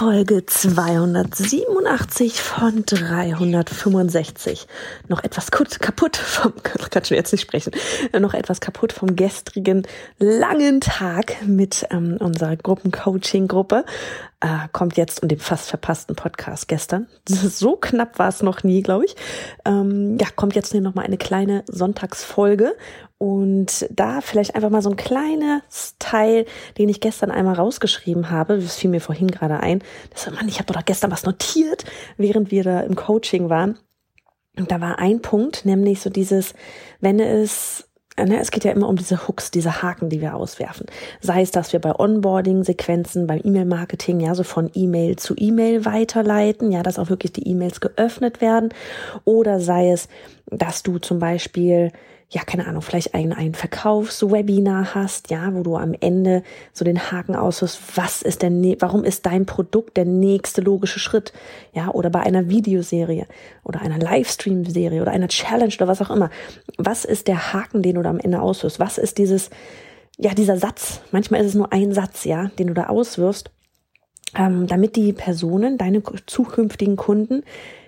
Folge 287 von 365. Noch etwas kaputt vom, kann schon jetzt nicht sprechen, noch etwas kaputt vom gestrigen langen Tag mit ähm, unserer Gruppencoaching-Gruppe. Äh, kommt jetzt und dem fast verpassten Podcast gestern. So knapp war es noch nie, glaube ich. Ähm, ja, kommt jetzt noch mal eine kleine Sonntagsfolge und da vielleicht einfach mal so ein kleines Teil, den ich gestern einmal rausgeschrieben habe, das fiel mir vorhin gerade ein. Das war, Mann, ich habe doch gestern was notiert, während wir da im Coaching waren. Und da war ein Punkt, nämlich so dieses, wenn es Ne, es geht ja immer um diese Hooks, diese Haken, die wir auswerfen. Sei es, dass wir bei Onboarding-Sequenzen, beim E-Mail-Marketing, ja, so von E-Mail zu E-Mail weiterleiten, ja, dass auch wirklich die E-Mails geöffnet werden. Oder sei es, dass du zum Beispiel ja, keine Ahnung, vielleicht ein, ein Verkaufswebinar hast, ja, wo du am Ende so den Haken auswirfst, was ist denn, warum ist dein Produkt der nächste logische Schritt, ja, oder bei einer Videoserie oder einer Livestream-Serie oder einer Challenge oder was auch immer. Was ist der Haken, den du da am Ende auswirfst? Was ist dieses, ja, dieser Satz? Manchmal ist es nur ein Satz, ja, den du da auswirfst, ähm, damit die Personen, deine zukünftigen Kunden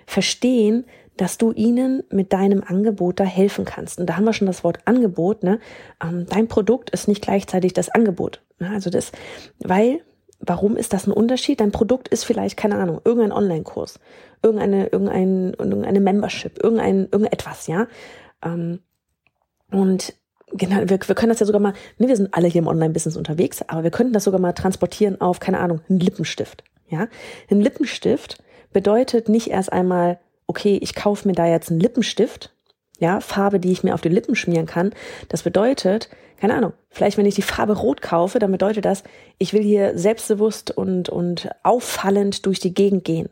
verstehen, dass du ihnen mit deinem Angebot da helfen kannst. Und da haben wir schon das Wort Angebot. Ne? Ähm, dein Produkt ist nicht gleichzeitig das Angebot. Ne? Also das, weil, warum ist das ein Unterschied? Dein Produkt ist vielleicht, keine Ahnung, irgendein Online-Kurs, irgendeine, irgendein, irgendeine Membership, irgendein, irgendetwas, ja. Ähm, und genau, wir, wir können das ja sogar mal, ne, wir sind alle hier im Online-Business unterwegs, aber wir könnten das sogar mal transportieren auf, keine Ahnung, einen Lippenstift. Ja, ein Lippenstift bedeutet nicht erst einmal okay, ich kaufe mir da jetzt einen Lippenstift, ja, Farbe, die ich mir auf die Lippen schmieren kann. Das bedeutet, keine Ahnung, vielleicht wenn ich die Farbe rot kaufe, dann bedeutet das, ich will hier selbstbewusst und, und auffallend durch die Gegend gehen.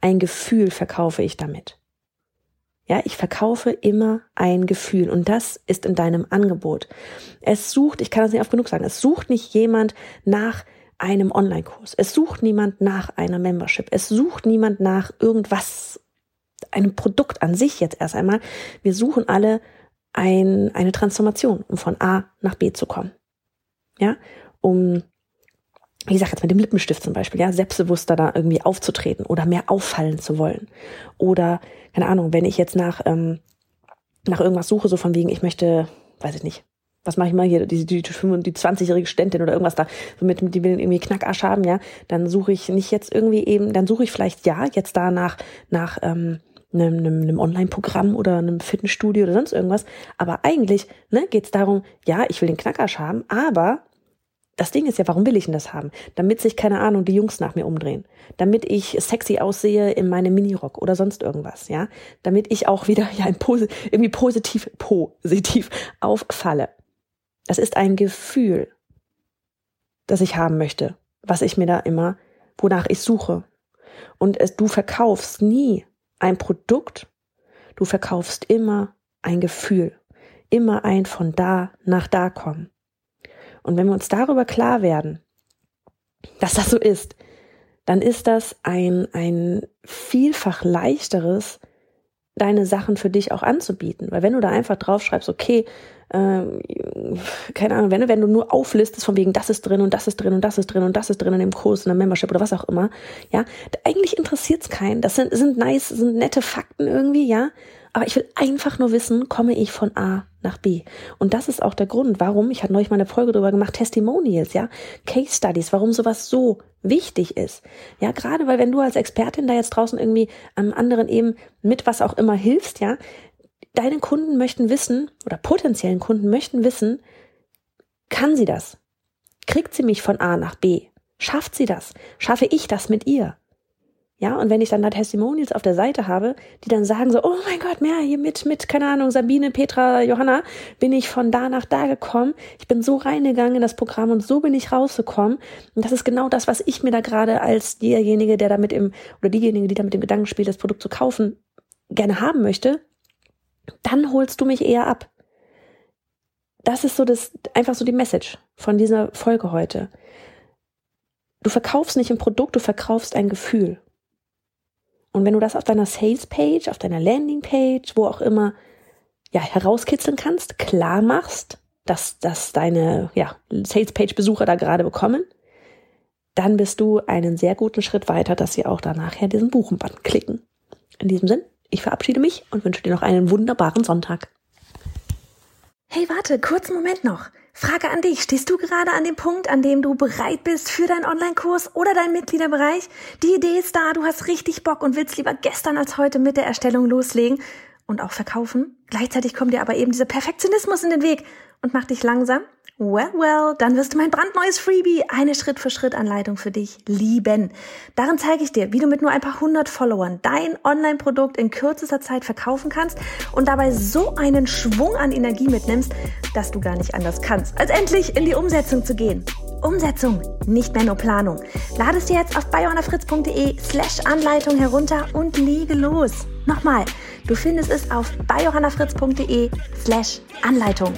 Ein Gefühl verkaufe ich damit. Ja, ich verkaufe immer ein Gefühl und das ist in deinem Angebot. Es sucht, ich kann das nicht oft genug sagen, es sucht nicht jemand nach einem Online-Kurs. Es sucht niemand nach einer Membership. Es sucht niemand nach irgendwas einem Produkt an sich jetzt erst einmal. Wir suchen alle ein, eine Transformation, um von A nach B zu kommen. Ja, um, wie gesagt, jetzt mit dem Lippenstift zum Beispiel, ja, selbstbewusster da irgendwie aufzutreten oder mehr auffallen zu wollen. Oder, keine Ahnung, wenn ich jetzt nach, ähm, nach irgendwas suche, so von wegen, ich möchte, weiß ich nicht, was mache ich mal hier, die, die, die 20-jährige Studentin oder irgendwas da, mit, die will irgendwie Knackarsch haben, ja, dann suche ich nicht jetzt irgendwie eben, dann suche ich vielleicht, ja, jetzt da nach, nach, ähm, einem, einem, einem Online-Programm oder einem Fitnessstudio oder sonst irgendwas. Aber eigentlich ne, geht es darum, ja, ich will den Knackersch haben, aber das Ding ist ja, warum will ich denn das haben? Damit sich, keine Ahnung, die Jungs nach mir umdrehen. Damit ich sexy aussehe in meinem Minirock oder sonst irgendwas, ja? Damit ich auch wieder ja irgendwie positiv, positiv auffalle. Das ist ein Gefühl, das ich haben möchte, was ich mir da immer, wonach ich suche. Und es, du verkaufst nie ein Produkt, du verkaufst immer ein Gefühl, immer ein von da nach da kommen. Und wenn wir uns darüber klar werden, dass das so ist, dann ist das ein, ein vielfach leichteres, deine Sachen für dich auch anzubieten. Weil wenn du da einfach draufschreibst, okay, ähm, keine Ahnung, wenn, wenn du nur auflistest von wegen, das ist drin und das ist drin und das ist drin und das ist drin in dem Kurs, in der Membership oder was auch immer, ja, eigentlich interessiert es keinen. Das sind, sind nice, sind nette Fakten irgendwie, ja. Aber ich will einfach nur wissen, komme ich von A nach B. Und das ist auch der Grund, warum, ich hatte neulich mal eine Folge drüber gemacht, Testimonials, ja, Case Studies, warum sowas so wichtig ist. Ja, gerade weil wenn du als Expertin da jetzt draußen irgendwie am anderen eben mit was auch immer hilfst, ja, deine Kunden möchten wissen oder potenziellen Kunden möchten wissen, kann sie das? Kriegt sie mich von A nach B? Schafft sie das? Schaffe ich das mit ihr? Ja, und wenn ich dann da Testimonials auf der Seite habe, die dann sagen so, oh mein Gott, mehr hier mit, mit, keine Ahnung, Sabine, Petra, Johanna, bin ich von da nach da gekommen. Ich bin so reingegangen in das Programm und so bin ich rausgekommen. Und das ist genau das, was ich mir da gerade als derjenige, der damit im, oder diejenige, die da mit dem Gedanken spielt, das Produkt zu kaufen, gerne haben möchte. Dann holst du mich eher ab. Das ist so das, einfach so die Message von dieser Folge heute. Du verkaufst nicht ein Produkt, du verkaufst ein Gefühl. Und wenn du das auf deiner Sales-Page, auf deiner Landing-Page, wo auch immer, ja, herauskitzeln kannst, klar machst, dass, dass deine, ja, Sales-Page-Besucher da gerade bekommen, dann bist du einen sehr guten Schritt weiter, dass sie auch danach ja diesen Buchen-Button klicken. In diesem Sinn, ich verabschiede mich und wünsche dir noch einen wunderbaren Sonntag. Hey, warte, kurzen Moment noch. Frage an dich. Stehst du gerade an dem Punkt, an dem du bereit bist für deinen Online-Kurs oder deinen Mitgliederbereich? Die Idee ist da, du hast richtig Bock und willst lieber gestern als heute mit der Erstellung loslegen und auch verkaufen. Gleichzeitig kommt dir aber eben dieser Perfektionismus in den Weg und macht dich langsam Well, well, dann wirst du mein brandneues Freebie, eine Schritt-für-Schritt-Anleitung für dich lieben. Darin zeige ich dir, wie du mit nur ein paar hundert Followern dein Online-Produkt in kürzester Zeit verkaufen kannst und dabei so einen Schwung an Energie mitnimmst, dass du gar nicht anders kannst, als endlich in die Umsetzung zu gehen. Umsetzung, nicht mehr nur Planung. Lade es dir jetzt auf biohannafritz.de slash Anleitung herunter und lege los. Nochmal, du findest es auf biohannafritz.de slash Anleitung.